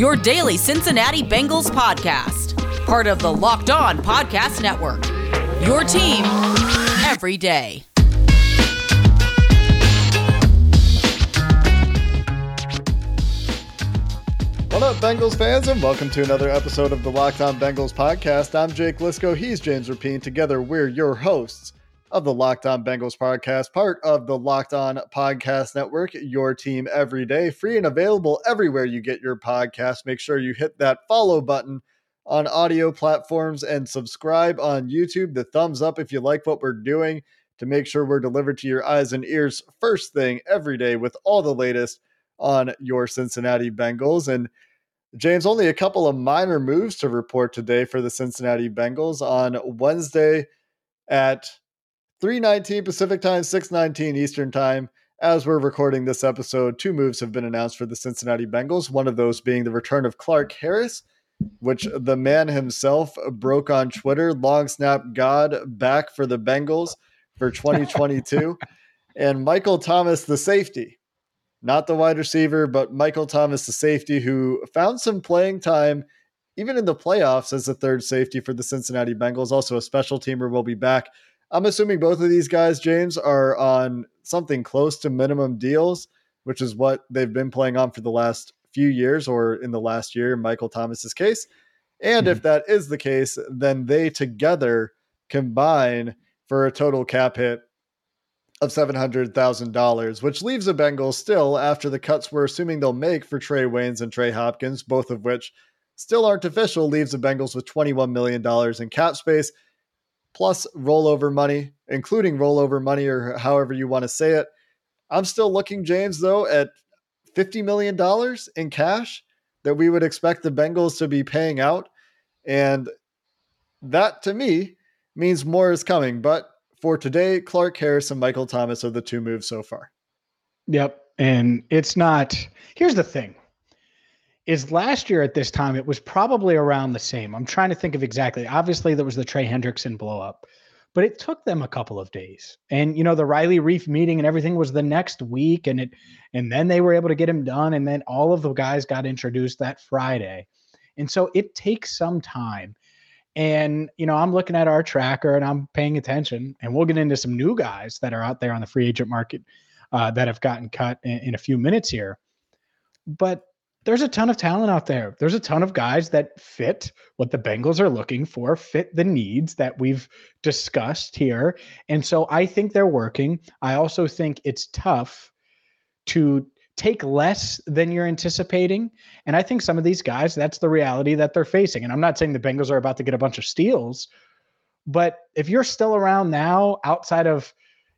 your daily Cincinnati Bengals podcast, part of the Locked On Podcast Network. Your team every day. What up, Bengals fans, and welcome to another episode of the Locked On Bengals podcast. I'm Jake Liskow. He's James Rapien. Together, we're your hosts of the Locked On Bengals podcast, part of the Locked On Podcast Network, your team every day, free and available everywhere you get your podcast. Make sure you hit that follow button on audio platforms and subscribe on YouTube. The thumbs up if you like what we're doing to make sure we're delivered to your eyes and ears first thing every day with all the latest on your Cincinnati Bengals. And James, only a couple of minor moves to report today for the Cincinnati Bengals on Wednesday at 319 Pacific time, 619 Eastern time. As we're recording this episode, two moves have been announced for the Cincinnati Bengals. One of those being the return of Clark Harris, which the man himself broke on Twitter, long snap God back for the Bengals for 2022, and Michael Thomas, the safety, not the wide receiver, but Michael Thomas, the safety, who found some playing time even in the playoffs as a third safety for the Cincinnati Bengals. Also, a special teamer will be back. I'm assuming both of these guys, James, are on something close to minimum deals, which is what they've been playing on for the last few years or in the last year, Michael Thomas's case. And mm-hmm. if that is the case, then they together combine for a total cap hit of $700,000, which leaves the Bengals still after the cuts we're assuming they'll make for Trae Waynes and Trey Hopkins, both of which still aren't official, leaves the Bengals with $21 million in cap space, plus rollover money, including rollover money or however you want to say it. I'm still looking, James, though, at $50 million in cash that we would expect the Bengals to be paying out. And that to me means more is coming. But for today, Clark Harris and Michael Thomas are the two moves so far. Yep. And it's not, here's the thing is last year at this time, it was probably around the same. I'm trying to think of exactly. Obviously, there was the Trey Hendrickson blow up, but it took them a couple of days. And you know, the Riley Reiff meeting and everything was the next week, and it and then they were able to get him done, and then all of the guys got introduced that Friday. And so it takes some time. And, you know, I'm looking at our tracker and I'm paying attention, and we'll get into some new guys that are out there on the free agent market uh, that have gotten cut in, in a few minutes here. But there's a ton of talent out there. There's a ton of guys that fit what the Bengals are looking for, fit the needs that we've discussed here. And so I think they're working. I also think it's tough to take less than you're anticipating. And I think some of these guys, that's the reality that they're facing. And I'm not saying the Bengals are about to get a bunch of steals, but if you're still around now outside of,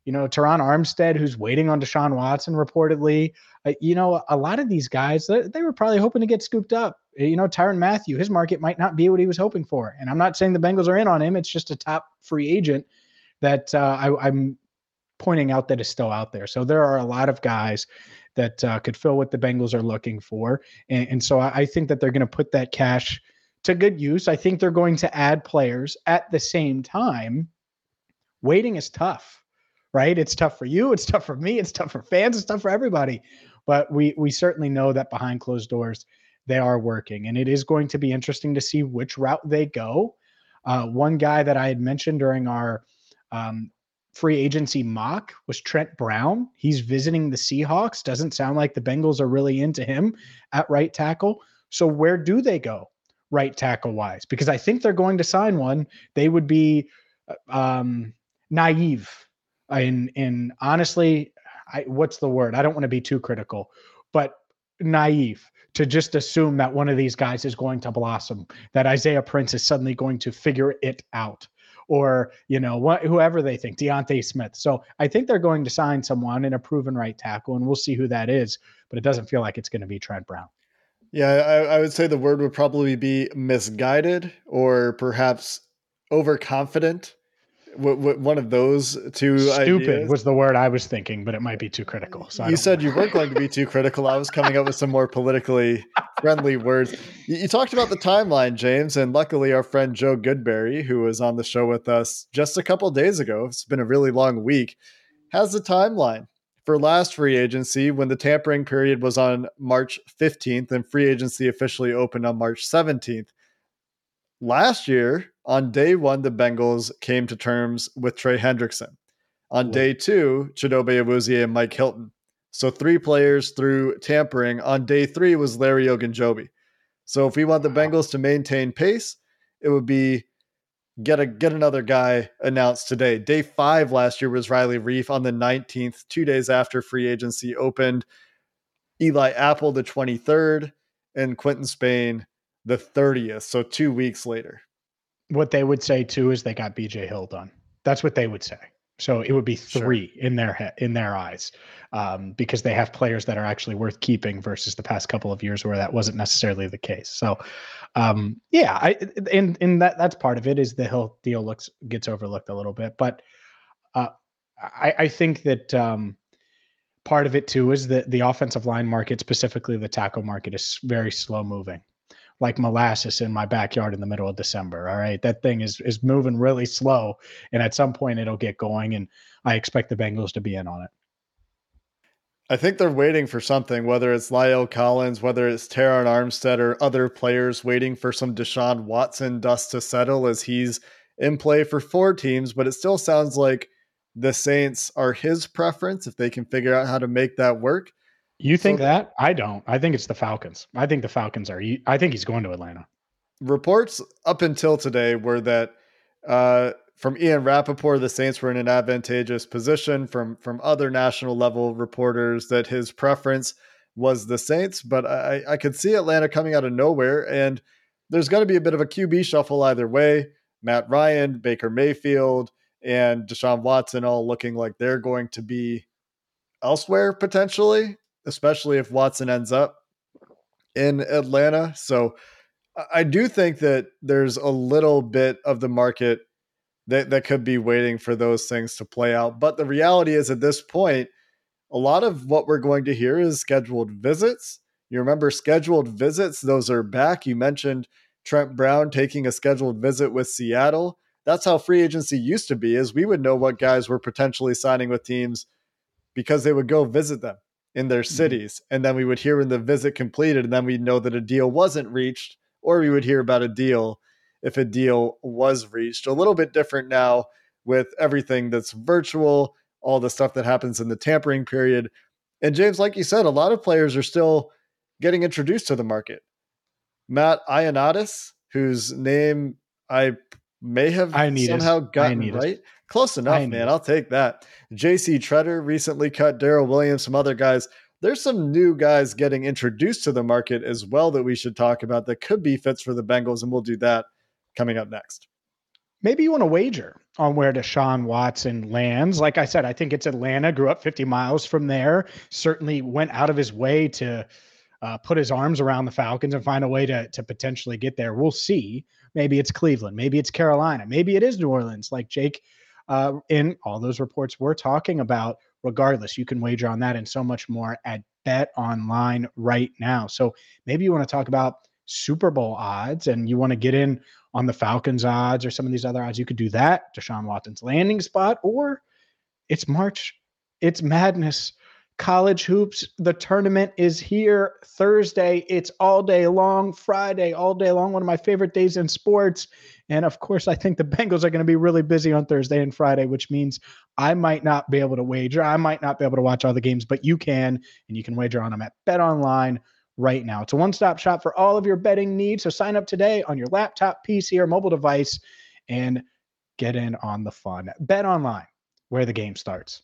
you know, Terron Armstead, who's waiting on Deshaun Watson reportedly, uh, you know, a lot of these guys, they, they, were probably hoping to get scooped up. You know, Tyrann Mathieu, his market might not be what he was hoping for. And I'm not saying the Bengals are in on him. It's just a top free agent that uh, I, I'm pointing out that is still out there. So there are a lot of guys that uh, could fill what the Bengals are looking for. And, and so I, I think that they're going to put that cash to good use. I think they're going to add players at the same time. Waiting is tough, right? It's tough for you. It's tough for me. It's tough for fans. It's tough for everybody. But we we certainly know that behind closed doors, they are working, and it is going to be interesting to see which route they go. Uh, one guy that I had mentioned during our um, free agency mock was Trent Brown. He's visiting the Seahawks. Doesn't sound like the Bengals are really into him at right tackle. So where do they go right tackle wise? Because I think they're going to sign one. They would be uh, um, naive in in honestly, I, what's the word? I don't want to be too critical, but naive to just assume that one of these guys is going to blossom, that Isaiah Prince is suddenly going to figure it out or you know what whoever they think D'Ante Smith. So I think they're going to sign someone in a proven right tackle, and we'll see who that is. But it doesn't feel like it's going to be Trent Brown. Yeah, I, I would say the word would probably be misguided or perhaps overconfident w- w- one of those two stupid ideas. was the word i was thinking but it might be too critical so you said you weren't going to be too critical. I was coming up with some more politically friendly words. You, you, talked about the timeline james and luckily our friend joe goodberry who was on the show with us just a couple days ago it's been a really long week has the timeline for last free agency when the tampering period was on march 15th and free agency officially opened on march 17th last year on day one, the Bengals came to terms with Trey Hendrickson. On day two, Chidobe Awuzie and Mike Hilton. So three players through tampering. On day three was Larry Ogunjobi. So if we want the Bengals to maintain pace, it would be get a get another guy announced today. Day five last year was Riley Reiff on the 19th, two days after free agency opened. Eli Apple the 23rd, and Quinton Spain the 30th. So two weeks later what they would say too is they got BJ Hill done. That's what they would say. So it would be three sure. in their head, in their eyes, um, because they have players that are actually worth keeping versus the past couple of years where that wasn't necessarily the case. So, um, yeah, I and and that that's part of it is the Hill deal looks gets overlooked a little bit, but uh, I, I think that um, part of it too is that the offensive line market, specifically the tackle market, is very slow moving like molasses in my backyard in the middle of December. All right. That thing is is moving really slow. And at some point it'll get going. And I expect the Bengals to be in on it. I think they're waiting for something, whether it's La'el Collins, whether it's Terron Armstead or other players waiting for some Deshaun Watson dust to settle as he's in play for four teams. But it still sounds like the Saints are his preference if they can figure out how to make that work. You think so, that? I don't. I think it's the Falcons. I think the Falcons are. I think he's going to Atlanta. Reports up until today were that uh, from Ian Rapoport, the Saints were in an advantageous position. From from other national level reporters, that his preference was the Saints, but I, I could see Atlanta coming out of nowhere, and there's going to be a bit of a QB shuffle either way. Matt Ryan, Baker Mayfield, and Deshaun Watson all looking like they're going to be elsewhere potentially especially if Watson ends up in Atlanta. So I do think that there's a little bit of the market that, that could be waiting for those things to play out. But the reality is, at this point, a lot of what we're going to hear is scheduled visits. You remember scheduled visits, those are back. You mentioned Trent Brown taking a scheduled visit with Seattle. That's how free agency used to be is we would know what guys were potentially signing with teams because they would go visit them in their mm-hmm. cities. And then we would hear when the visit completed, and then we'd know that a deal wasn't reached, or we would hear about a deal if a deal was reached. A little bit different now with everything that's virtual, all the stuff that happens in the tampering period. And James, like you said, a lot of players are still getting introduced to the market. Matt Ioannidis, whose name I may have somehow gotten right. Close enough, man. I'll take that. JC Tretter recently cut Daryl Williams, some other guys. There's some new guys getting introduced to the market as well that we should talk about that could be fits for the Bengals, and we'll do that coming up next. Maybe you want to wager on where Deshaun Watson lands. Like I said, I think it's Atlanta, grew up 50 miles from there, certainly went out of his way to uh, put his arms around the Falcons and find a way to, to potentially get there. We'll see. Maybe it's Cleveland. Maybe it's Carolina. Maybe it is New Orleans, like Jake uh, in all those reports we're talking about. Regardless, you can wager on that and so much more at Bet Online right now. So maybe you want to talk about Super Bowl odds and you want to get in on the Falcons odds or some of these other odds. You could do that. Deshaun Watson's landing spot, or it's March. It's madness college hoops. The tournament is here Thursday. It's all day long, Friday, all day long. One of my favorite days in sports. And of course, I think the Bengals are going to be really busy on Thursday and Friday, which means I might not be able to wager. I might not be able to watch all the games, but you can, and you can wager on them at Bet Online right now. It's a one stop shop for all of your betting needs. So sign up today on your laptop, PC, or mobile device and get in on the fun. Bet Online, where the game starts.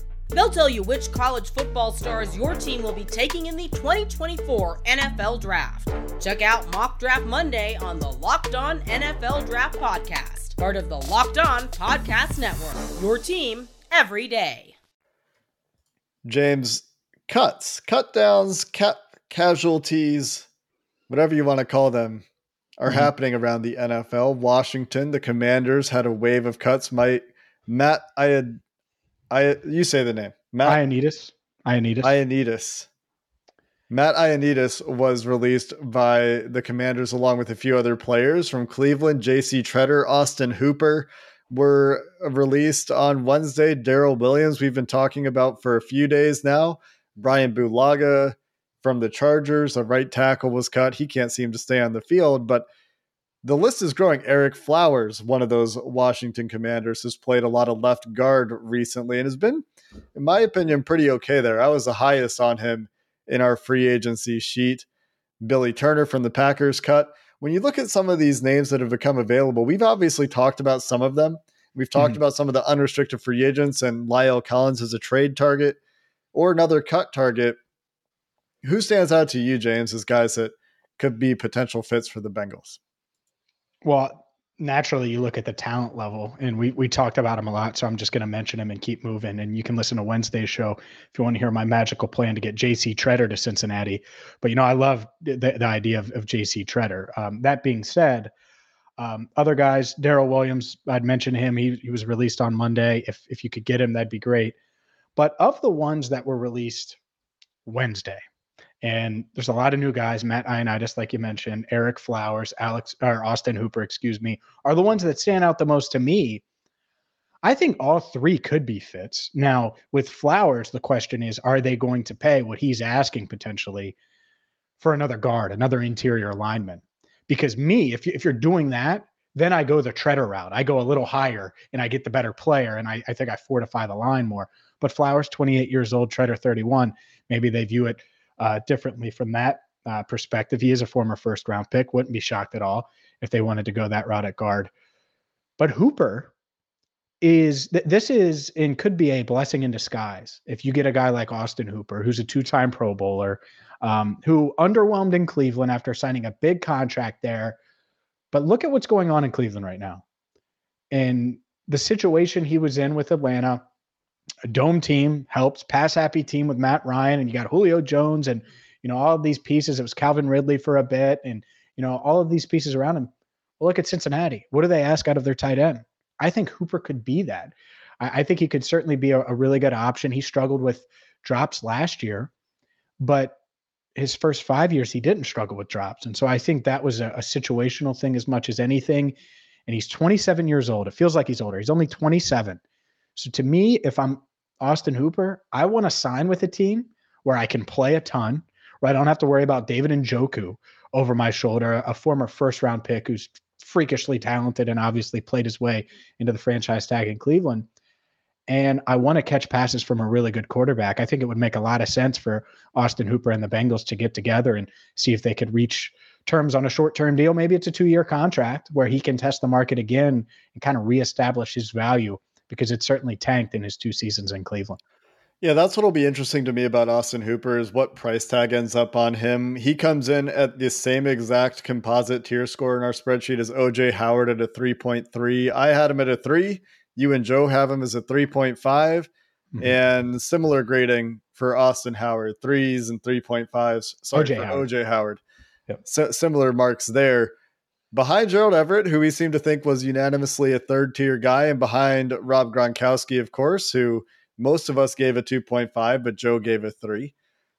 They'll tell you which college football stars your team will be taking in the 2024 NFL Draft. Check out Mock Draft Monday on the Locked On NFL Draft Podcast, part of the Locked On Podcast Network. Your team every day. James, cuts, cut downs, cap casualties, whatever you want to call them, are mm-hmm. happening around the NFL. Washington, the Commanders had a wave of cuts. Might Matt, I had I you say the name. Matt Ioannidis. Ioannidis. Ioannidis. Matt Ioannidis was released by the Commanders along with a few other players from Cleveland. J.C. Tretter, Austin Hooper were released on Wednesday. Daryl Williams, we've been talking about for a few days now. Brian Bulaga from the Chargers, a right tackle was cut. He can't seem to stay on the field, but the list is growing. Ereck Flowers, one of those Washington commanders, has played a lot of left guard recently and has been, in my opinion, pretty okay there. I was the highest on him in our free agency sheet. Billy Turner from the Packers cut. When you look at some of these names that have become available, we've obviously talked about some of them. We've talked mm-hmm. about some of the unrestricted free agents and La'el Collins as a trade target or another cut target. Who stands out to you, James, as guys that could be potential fits for the Bengals? Well, naturally you look at the talent level and we we talked about him a lot so i'm just going to mention him and keep moving and you can listen to wednesday's show if you want to hear my magical plan to get jc tretter to cincinnati. But you know i love the, the idea of, of jc tretter um, that being said um, other guys daryl williams i'd mention him. He, he was released on monday. If if you could get him that'd be great. But of the ones that were released wednesday and there's a lot of new guys. Matt Ioannidis, like you mentioned, Ereck Flowers, Alex or Austin Hooper, excuse me, are the ones that stand out the most to me. I think all three could be fits. Now, with Flowers, the question is, are they going to pay what he's asking potentially for another guard, another interior lineman? Because me, if, you, if you're doing that, then I go the Tretter route. I go a little higher and I get the better player, and I, I think I fortify the line more. But Flowers, 28 years old, Tretter 31, maybe they view it uh, differently from that uh, perspective. He is a former first round pick. Wouldn't be shocked at all if they wanted to go that route at guard. But Hooper is th- this is and could be a blessing in disguise if you get a guy like Austin Hooper, who's a two time Pro Bowler, um, who underwhelmed in Cleveland after signing a big contract there. But look at what's going on in Cleveland right now. And the situation he was in with Atlanta, a dome team helps, pass happy team with Matt Ryan, and you got Julio Jones and you know all of these pieces. It was Calvin Ridley for a bit, and you know all of these pieces around him. Well, look at Cincinnati. What do they ask out of their tight end? I think Hooper could be that. I, I think he could certainly be a, a really good option. He struggled with drops last year, but his first five years he didn't struggle with drops, and so I think that was a, a situational thing as much as anything. And he's 27 years old. It feels like he's older. He's only 27 so to me, if I'm Austin Hooper, I want to sign with a team where I can play a ton, where I don't have to worry about David Njoku over my shoulder, a former first round pick who's freakishly talented and obviously played his way into the franchise tag in Cleveland. And I want to catch passes from a really good quarterback. I think it would make a lot of sense for Austin Hooper and the Bengals to get together and see if they could reach terms on a short term deal. Maybe it's a two year contract where he can test the market again and kind of reestablish his value because it certainly tanked in his two seasons in Cleveland. Yeah, that's what'll be interesting to me about Austin Hooper is what price tag ends up on him. He comes in at the same exact composite tier score in our spreadsheet as OJ Howard at a 3.3. I had him at a 3. You and Joe have him as a 3.5 mm-hmm. and similar grading for Austin Howard, 3s and 3.5s. Sorry OJ for Howard. OJ Howard. Yep. So, similar marks there behind Gerald Everett, who we seem to think was unanimously a third tier guy, and behind Rob Gronkowski, of course, who most of us gave a 2.5, but Joe gave a three.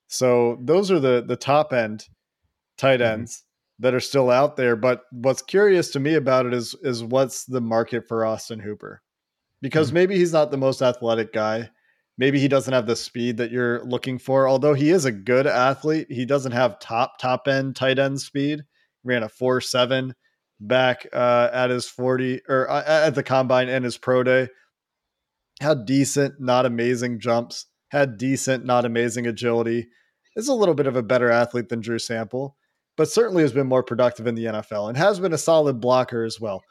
So those are the the top end tight mm-hmm. ends mm-hmm. that are still out there. But what's curious to me about it is is what's the market for Austin Hooper? Because mm-hmm. maybe he's not the most athletic guy. Maybe he doesn't have the speed that you're looking for. Although he is a good athlete, he doesn't have top top end tight end speed. Ran a four seven back uh, at his 40 or uh, at the combine and his pro day. Had decent, not amazing jumps, had decent, not amazing agility. Is a little bit of a better athlete than Drew Sample, but certainly has been more productive in the NFL and has been a solid blocker as well.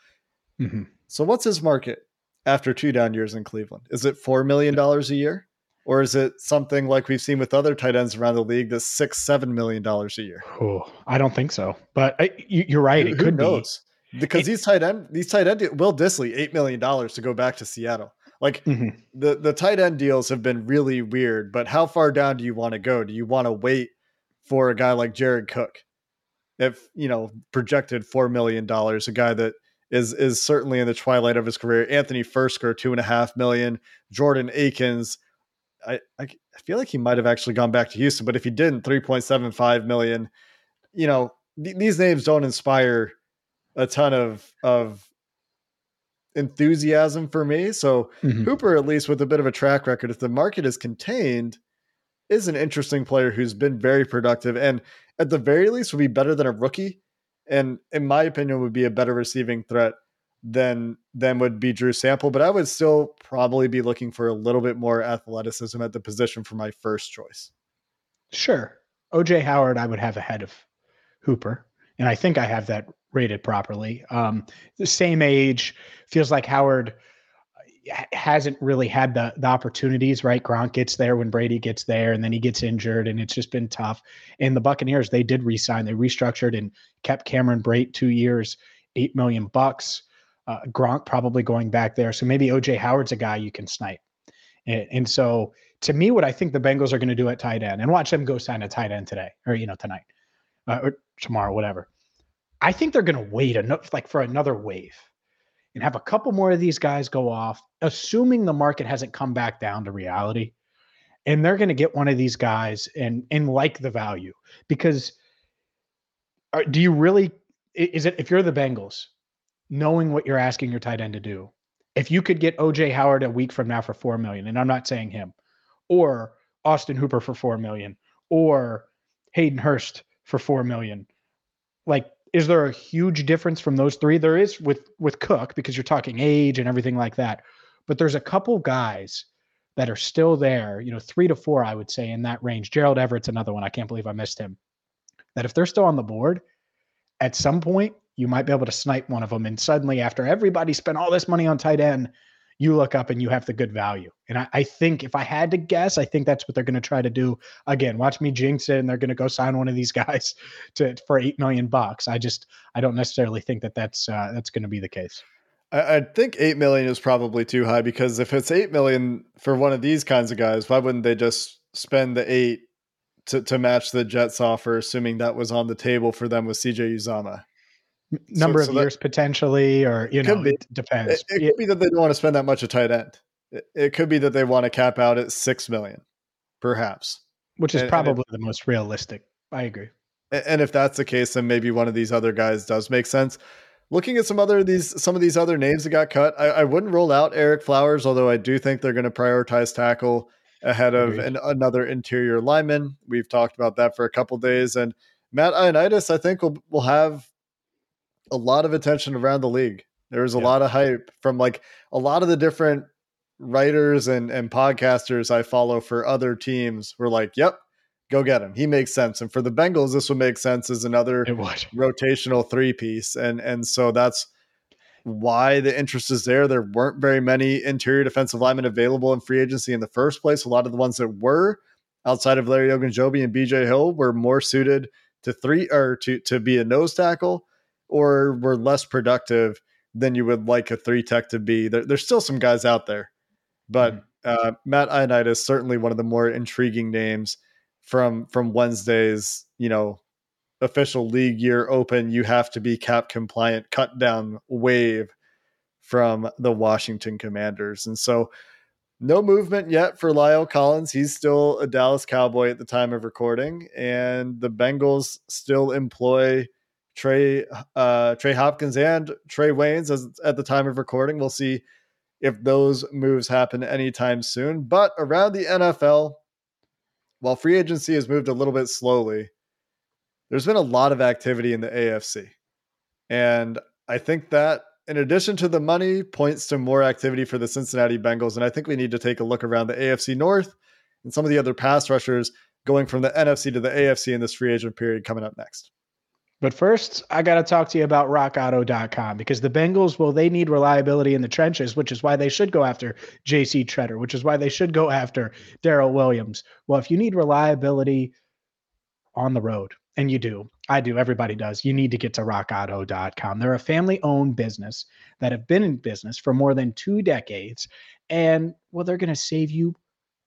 Mm-hmm. So, what's his market after two down years in Cleveland? Is it $4 million a year? Or is it something like we've seen with other tight ends around the league that's six, seven million dollars a year? Oh, I don't think so. But I, you, are right. Who, it could who knows? Be. Because it, these tight end, these tight end, Will Dissly, eight million dollars to go back to Seattle. Like mm-hmm. the the tight end deals have been really weird. But how far down do you want to go? Do you want to wait for a guy like Jared Cook? If you know projected four million dollars, a guy that is is certainly in the twilight of his career. Anthony Firkser, two and a half million. Jordan Akins, I, I, feel like he might have actually gone back to Houston, but if he didn't, three point seven five million. You know, th- these names don't inspire a ton of of enthusiasm for me. So mm-hmm. Hooper, at least with a bit of a track record, if the market is contained, is an interesting player who's been very productive and at the very least would be better than a rookie and in my opinion would be a better receiving threat than than would be Drew Sample, but I would still probably be looking for a little bit more athleticism at the position for my first choice. Sure. OJ Howard I would have ahead of Hooper, and I think I have that rated properly. Um, the same age feels like Howard hasn't really had the the opportunities, right? Gronk gets there when Brady gets there, and then he gets injured, and it's just been tough. And the Buccaneers, they did resign, they restructured and kept Cameron Brate two years, eight million bucks. Uh, Gronk probably going back there, so maybe OJ Howard's a guy you can snipe. And, and so, to me, what I think the Bengals are going to do at tight end, and watch them go sign a tight end today, or you know tonight, uh, or tomorrow, whatever. I think they're going to wait enough, like for another wave and have a couple more of these guys go off, assuming the market hasn't come back down to reality. And they're going to get one of these guys and and like the value because are, do you really is it if you're the Bengals, knowing what you're asking your tight end to do, if you could get OJ Howard a week from now for four million, and I'm not saying him, or Austin Hooper for four million, or Hayden Hurst for four million, like is there a huge difference from those three? There is with with Cook because you're talking age and everything like that. But there's a couple guys that are still there, you know, three to four, I would say, in that range. Gerald Everett's another one. I can't believe I missed him. That if they're still on the board, at some point you might be able to snipe one of them. And suddenly, after everybody spent all this money on tight end, you look up and you have the good value. And I, I think if I had to guess, I think that's what they're going to try to do. Again, watch me jinx it, and they're going to go sign one of these guys to for eight million bucks. I just I don't necessarily think that that's uh, that's going to be the case. I, I think eight million is probably too high because if it's eight million for one of these kinds of guys, why wouldn't they just spend the eight to, to match the Jets offer, assuming that was on the table for them with CJ Uzomah? Number so, of so years potentially, or you know, be, it depends. It, it, could be that they don't want to spend that much a tight end. It, it, could be that they want to cap out at six million, perhaps, which is and, probably and the most realistic. I agree. And if that's the case, then maybe one of these other guys does make sense. Looking at some other these some of these other names that got cut, I, I wouldn't rule out Ereck Flowers, although I do think they're going to prioritize tackle ahead of an, another interior lineman. We've talked about that for a couple days, and Matt Ioannidis, I think will will have a lot of attention around the league. There was a yeah. lot of hype from like a lot of the different writers and and podcasters I follow for other teams were like, "Yep, go get him. He makes sense." And for the Bengals, this would make sense as another rotational three piece, and and so that's why the interest is there. There weren't very many interior defensive linemen available in free agency in the first place. A lot of the ones that were outside of Larry Ogunjobi and BJ Hill were more suited to three or to to be a nose tackle or were less productive than you would like a three tech to be. There, there's still some guys out there, but mm-hmm. uh, Matt Ioannidis is certainly one of the more intriguing names from from Wednesday's you know official league year open. You have to be cap compliant, cut down wave from the Washington Commanders, and so. No movement yet for La'el Collins. He's still a Dallas Cowboy at the time of recording, and the Bengals still employ Trey uh, Trey Hopkins and Trae Waynes as at the time of recording. We'll see if those moves happen anytime soon. But around the NFL, while free agency has moved a little bit slowly, there's been a lot of activity in the AFC. And I think that in addition to the money points to more activity for the Cincinnati Bengals. And I think we need to take a look around the AFC North and some of the other pass rushers going from the NFC to the AFC in this free agent period coming up next. But first, I got to talk to you about rockauto.com because the Bengals, well, they need reliability in the trenches, which is why they should go after JC Tretter, which is why they should go after Daryl Williams. Well, if you need reliability on the road, and you do, I do, everybody does, you need to get to rockauto.com. They're a family owned business that have been in business for more than two decades. And well, they're going to save you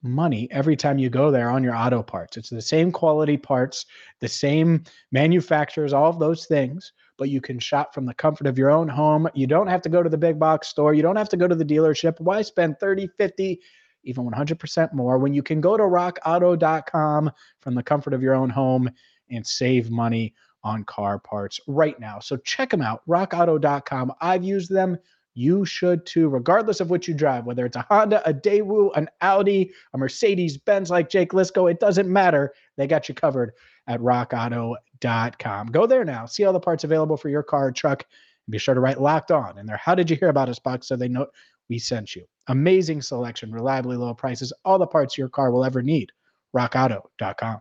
money every time you go there on your auto parts. It's the same quality parts, the same manufacturers, all of those things, but you can shop from the comfort of your own home. You don't have to go to the big box store. You don't have to go to the dealership. Why spend 30, 50, even 100% more when you can go to rockauto.com from the comfort of your own home and save money on car parts right now. So check them out, rockauto.com. I've used them you should too, regardless of what you drive, whether it's a Honda, a Daewoo, an Audi, a Mercedes Benz like Jake Liskow, it doesn't matter. They got you covered at rockauto.com. Go there now, see all the parts available for your car or truck, and be sure to write locked on in there. How did you hear about us box so they know we sent you? Amazing selection, reliably low prices, all the parts your car will ever need. rockauto.com.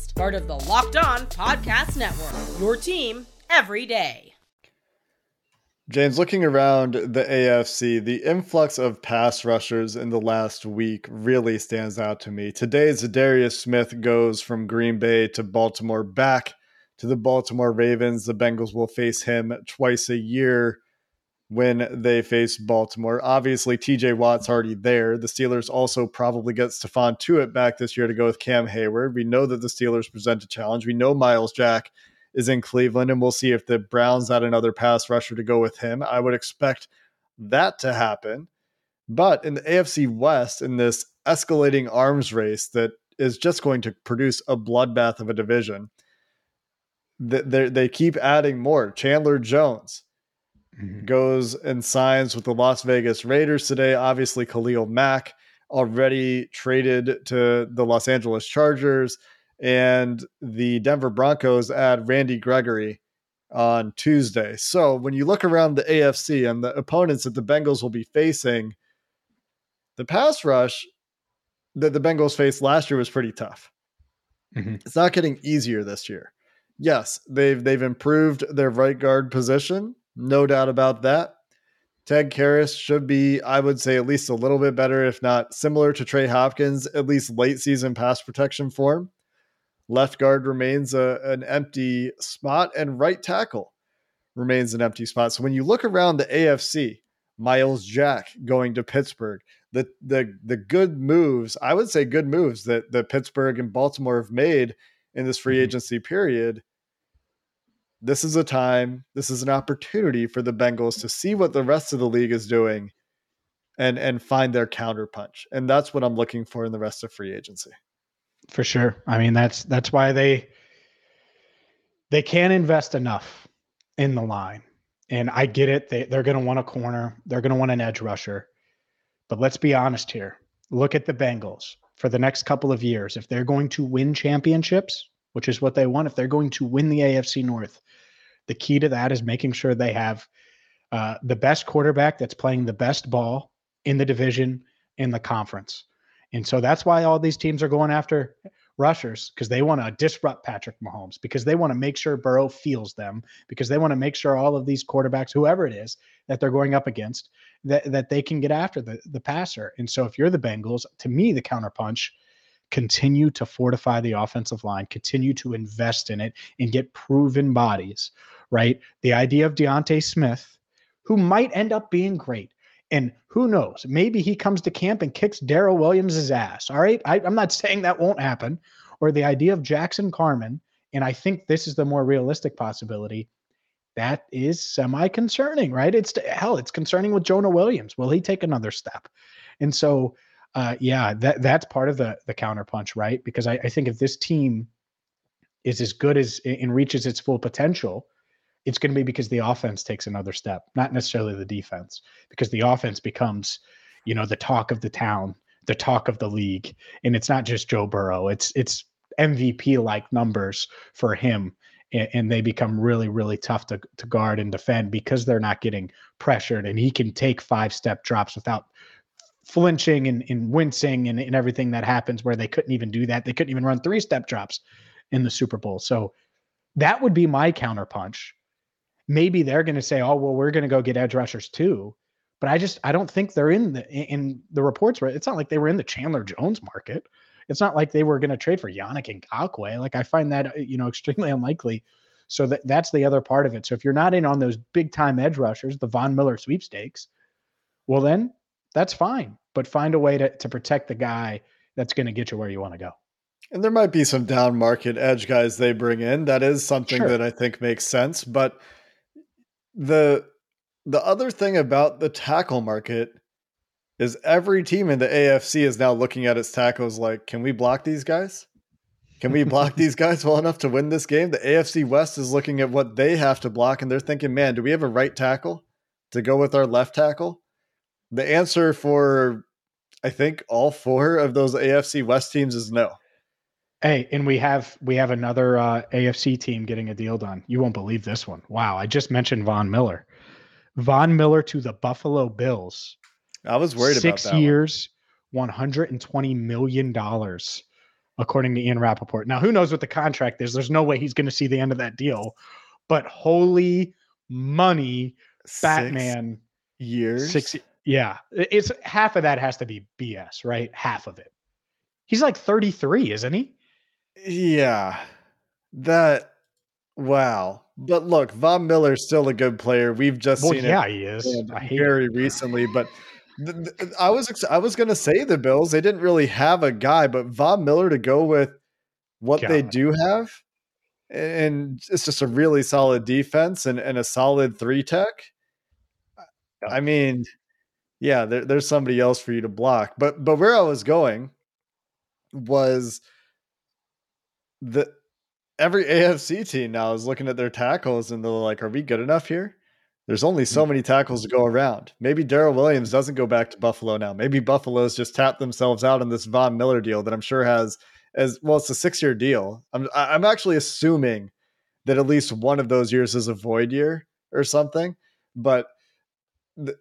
part of the Locked On Podcast Network. Your team every day. James, looking around the AFC, the influx of pass rushers in the last week really stands out to me. Today's Darius Smith goes from Green Bay to Baltimore back to the Baltimore Ravens. The Bengals will face him twice a year when they face Baltimore. Obviously, TJ Watt's already there. The Steelers also probably get Stephon Tuitt back this year to go with Cam Hayward. We know that the Steelers present a challenge. We know Myles Jack is in Cleveland, and we'll see if the Browns add another pass rusher to go with him. I would expect that to happen. But in the AFC West, in this escalating arms race that is just going to produce a bloodbath of a division, they they keep adding more. Chandler Jones mm-hmm. goes and signs with the Las Vegas Raiders today. Obviously, Khalil Mack already traded to the Los Angeles Chargers, and the Denver Broncos add Randy Gregory on Tuesday. So when you look around the AFC and the opponents that the Bengals will be facing, the pass rush that the Bengals faced last year was pretty tough. Mm-hmm. It's not getting easier this year yes, they've they've improved their right guard position, no doubt about that. Ted Karras should be, I would say, at least a little bit better, if not similar to Trey Hopkins, at least late season pass protection form. Left guard remains a, an empty spot, and right tackle remains an empty spot. So when you look around the AFC, Myles Jack going to Pittsburgh, the the the good moves, I would say good moves that that Pittsburgh and Baltimore have made in this free mm-hmm. agency period this is a time, this is an opportunity for the Bengals to see what the rest of the league is doing and and find their counterpunch. And that's what I'm looking for in the rest of free agency. For sure. I mean, that's that's why they they can't invest enough in the line. And I get it. They they're gonna want a corner, they're gonna want an edge rusher. But let's be honest here. Look at the Bengals for the next couple of years. If they're going to win championships, which is what they want, if they're going to win the AFC North, the key to that is making sure they have uh, the best quarterback that's playing the best ball in the division in the conference. And so that's why all these teams are going after rushers because they want to disrupt Patrick Mahomes because they want to make sure Burrow feels them because they want to make sure all of these quarterbacks, whoever it is that they're going up against, that that they can get after the the passer. And so if you're the Bengals, to me the counterpunch continue to fortify the offensive line, continue to invest in it, and get proven bodies, right? The idea of D'Ante Smith, who might end up being great. And who knows? Maybe he comes to camp and kicks Daryl Williams' ass. All right. I, I'm not saying that won't happen. Or the idea of Jackson Carman, and I think this is the more realistic possibility. That is semi concerning, right? It's hell, it's concerning with Jonah Williams. Will he take another step? And so uh, yeah, that that's part of the the counterpunch, right? Because I, I think if this team is as good as and reaches its full potential, it's going to be because the offense takes another step, not necessarily the defense, because the offense becomes, you know, the talk of the town, the talk of the league, and it's not just Joe Burrow. It's it's MVP like numbers for him, and, they become really really tough to to guard and defend because they're not getting pressured, and he can take five step drops without flinching and, and wincing and, and everything that happens where they couldn't even do that. They couldn't even run three step drops in the Super Bowl. So that would be my counterpunch maybe they're going to say, "Oh, well, we're going to go get edge rushers too." But I just I don't think they're in the in the reports. Right? It's not like they were in the Chandler Jones market. It's not like they were going to trade for Yannick and Ngakoue. Like I find that you know extremely unlikely. So that that's the other part of it. So if you're not in on those big time edge rushers, the Von Miller sweepstakes, well then that's fine. But find a way to to protect the guy that's going to get you where you want to go. And there might be some down market edge guys they bring in. That is something sure. that I think makes sense. But the the other thing about the tackle market is every team in the AFC is now looking at its tackles like, can we block these guys? Can we block these guys well enough to win this game? The AFC West is looking at what they have to block and they're thinking, man, do we have a right tackle to go with our left tackle? The answer for I think all four of those AFC West teams is no. Hey, and we have we have another uh, AFC team getting a deal done. You won't believe this one. Wow, I just mentioned Von Miller. Von Miller to the Buffalo Bills. I was worried Six about Six years, one hundred and twenty million dollars, according to Ian Rapoport. Now, who knows what the contract is? There's no way he's going to see the end of that deal. But holy money, Six Batman years. Six. Yeah, it's half of that has to be BS, right? Half of it. He's like 33, isn't he? Yeah. That wow. But look, Von Miller's still a good player. We've just well, seen yeah, it he is. very recently, but th- th- I was I was going to say the Bills, they didn't really have a guy, but Von Miller to go with what God. they do have and it's just a really solid defense and, and a solid three tech. I mean, yeah, there, there's somebody else for you to block. But but where I was going was the every AFC team now is looking at their tackles and they're like, are we good enough here? There's only so mm. many tackles to go around. Maybe Daryl Williams doesn't go back to Buffalo now. Maybe Buffalo's just tapped themselves out on this Von Miller deal that I'm sure has as well. It's a six year deal. I'm I'm actually assuming that at least one of those years is a void year or something. But the,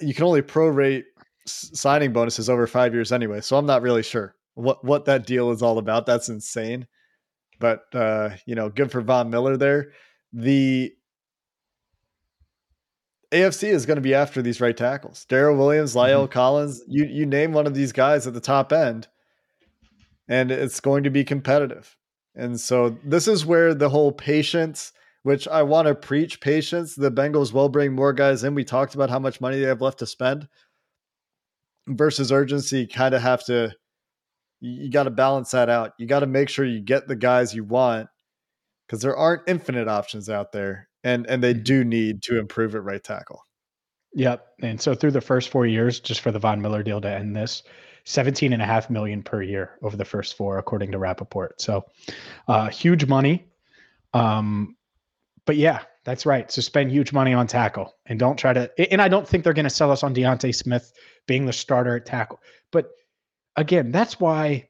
you can only prorate signing bonuses over five years anyway. So I'm not really sure what what that deal is all about. That's insane but uh, you know, good for Von Miller there. The AFC is going to be after these right tackles. Daryl Williams, La'el mm-hmm. Collins, you you name one of these guys at the top end, and it's going to be competitive. And so this is where the whole patience, which I want to preach patience, the Bengals will bring more guys in. We talked about how much money they have left to spend versus urgency kind of have to you, got to balance that out. You got to make sure you get the guys you want because there aren't infinite options out there, and and they mm-hmm. do need to improve at right tackle. Yep. And so through the first four years, just for the Von Miller deal to end this, 17 and a half million per year over the first four, according to Rapoport. So uh, huge money. Um, but yeah, that's right. So spend huge money on tackle and don't try to, and I don't think they're going to sell us on D'Ante Smith being the starter at tackle, but again, that's why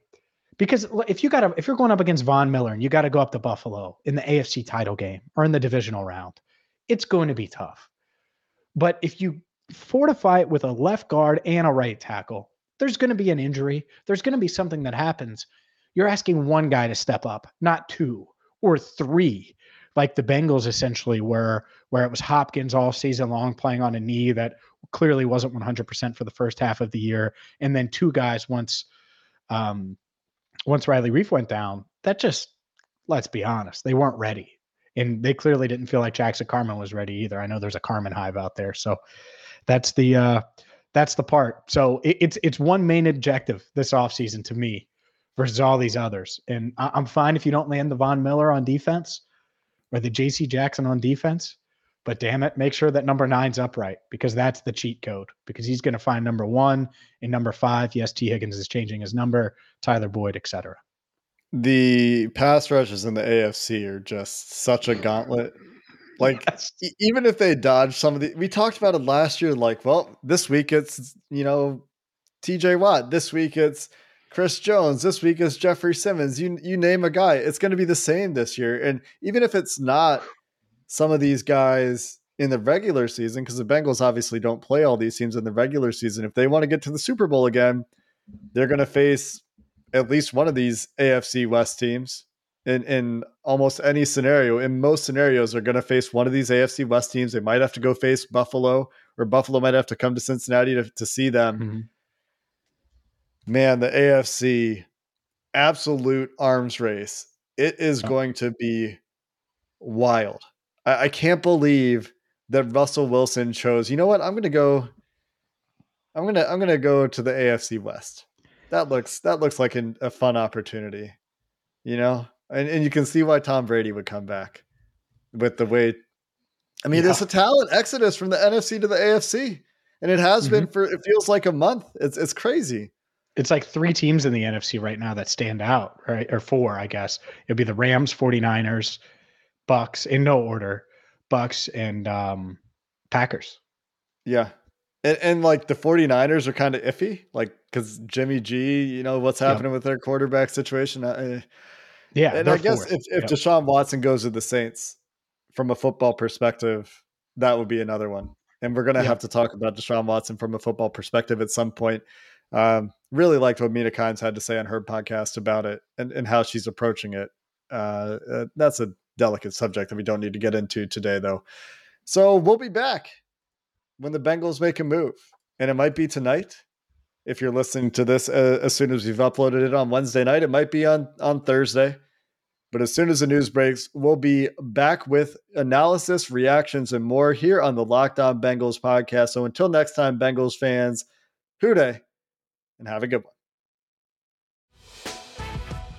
because if you got to if you're going up against Von Miller and you got to go up to Buffalo in the AFC title game or in the divisional round, it's going to be tough. But if you fortify it with a left guard and a right tackle, there's going to be an injury. There's going to be something that happens. You're asking one guy to step up, not two or three, like the Bengals essentially were, where it was Hopkins all season long playing on a knee that clearly wasn't 100% for the first half of the year. And then two guys once um, once Riley Reiff went down, that just let's be honest, they weren't ready. And they clearly didn't feel like Jackson Carman was ready either. I know there's a Carman hive out there. So that's the uh that's the part. So it, it's it's one main objective this offseason to me versus all these others. And I, I'm fine if you don't land the Von Miller on defense or the JC Jackson on defense. But damn it, make sure that number nine's upright because that's the cheat code. Because he's going to find number one and number five. Yes, Tee Higgins is changing his number, Tyler Boyd, etc. The pass rushes in the AFC are just such a gauntlet. Like yes. e- even if they dodge some of the, we talked about it last year. Like, well, this week it's you know T.J. Watt. This week it's Chris Jones. This week is Jeffery Simmons. You you name a guy, it's going to be the same this year. And even if it's not some of these guys in the regular season, because the Bengals obviously don't play all these teams in the regular season, if they want to get to the Super Bowl again, they're going to face at least one of these AFC West teams in in almost any scenario. In most scenarios, they're going to face one of these AFC West teams. They might have to go face Buffalo, or Buffalo might have to come to Cincinnati to, to see them. Mm-hmm. Man, the AFC absolute arms race. It is going to be wild. I, I can't believe that Russell Wilson chose. You know what? I'm going to go. I'm gonna I'm gonna go to the AFC West. That looks that looks like an, a fun opportunity, you know, and and you can see why Tom Brady would come back with the way. I mean, yeah. there's a talent exodus from the NFC to the AFC, and it has mm-hmm. been for it feels like a month. It's it's crazy. It's like three teams in the NFC right now that stand out, right? Or four, I guess. It'd be the Rams, 49ers, Bucs in no order, Bucs and um, Packers. Yeah. And, and, like the 49ers are kind of iffy, like because Jimmy G, you know, what's happening yep. with their quarterback situation. I, yeah. And I guess if, if yep. Deshaun Watson goes to the Saints from a football perspective, that would be another one. And we're going to yep. have to talk about Deshaun Watson from a football perspective at some point. Um, really liked what Mina Kimes had to say on her podcast about it and, and how she's approaching it. Uh, uh, that's a delicate subject that we don't need to get into today, though. So we'll be back when the Bengals make a move, and it might be tonight. If you're listening to this uh, as soon as we've uploaded it on Wednesday night, it might be on on Thursday. But as soon as the news breaks, we'll be back with analysis, reactions, and more here on the Locked On Bengals podcast. So until next time, Bengals fans, Who Dey, and have a good one.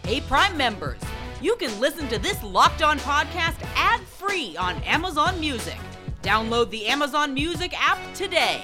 Hey, Prime members you can listen to this Locked On podcast ad free on Amazon Music. Download the Amazon Music app today.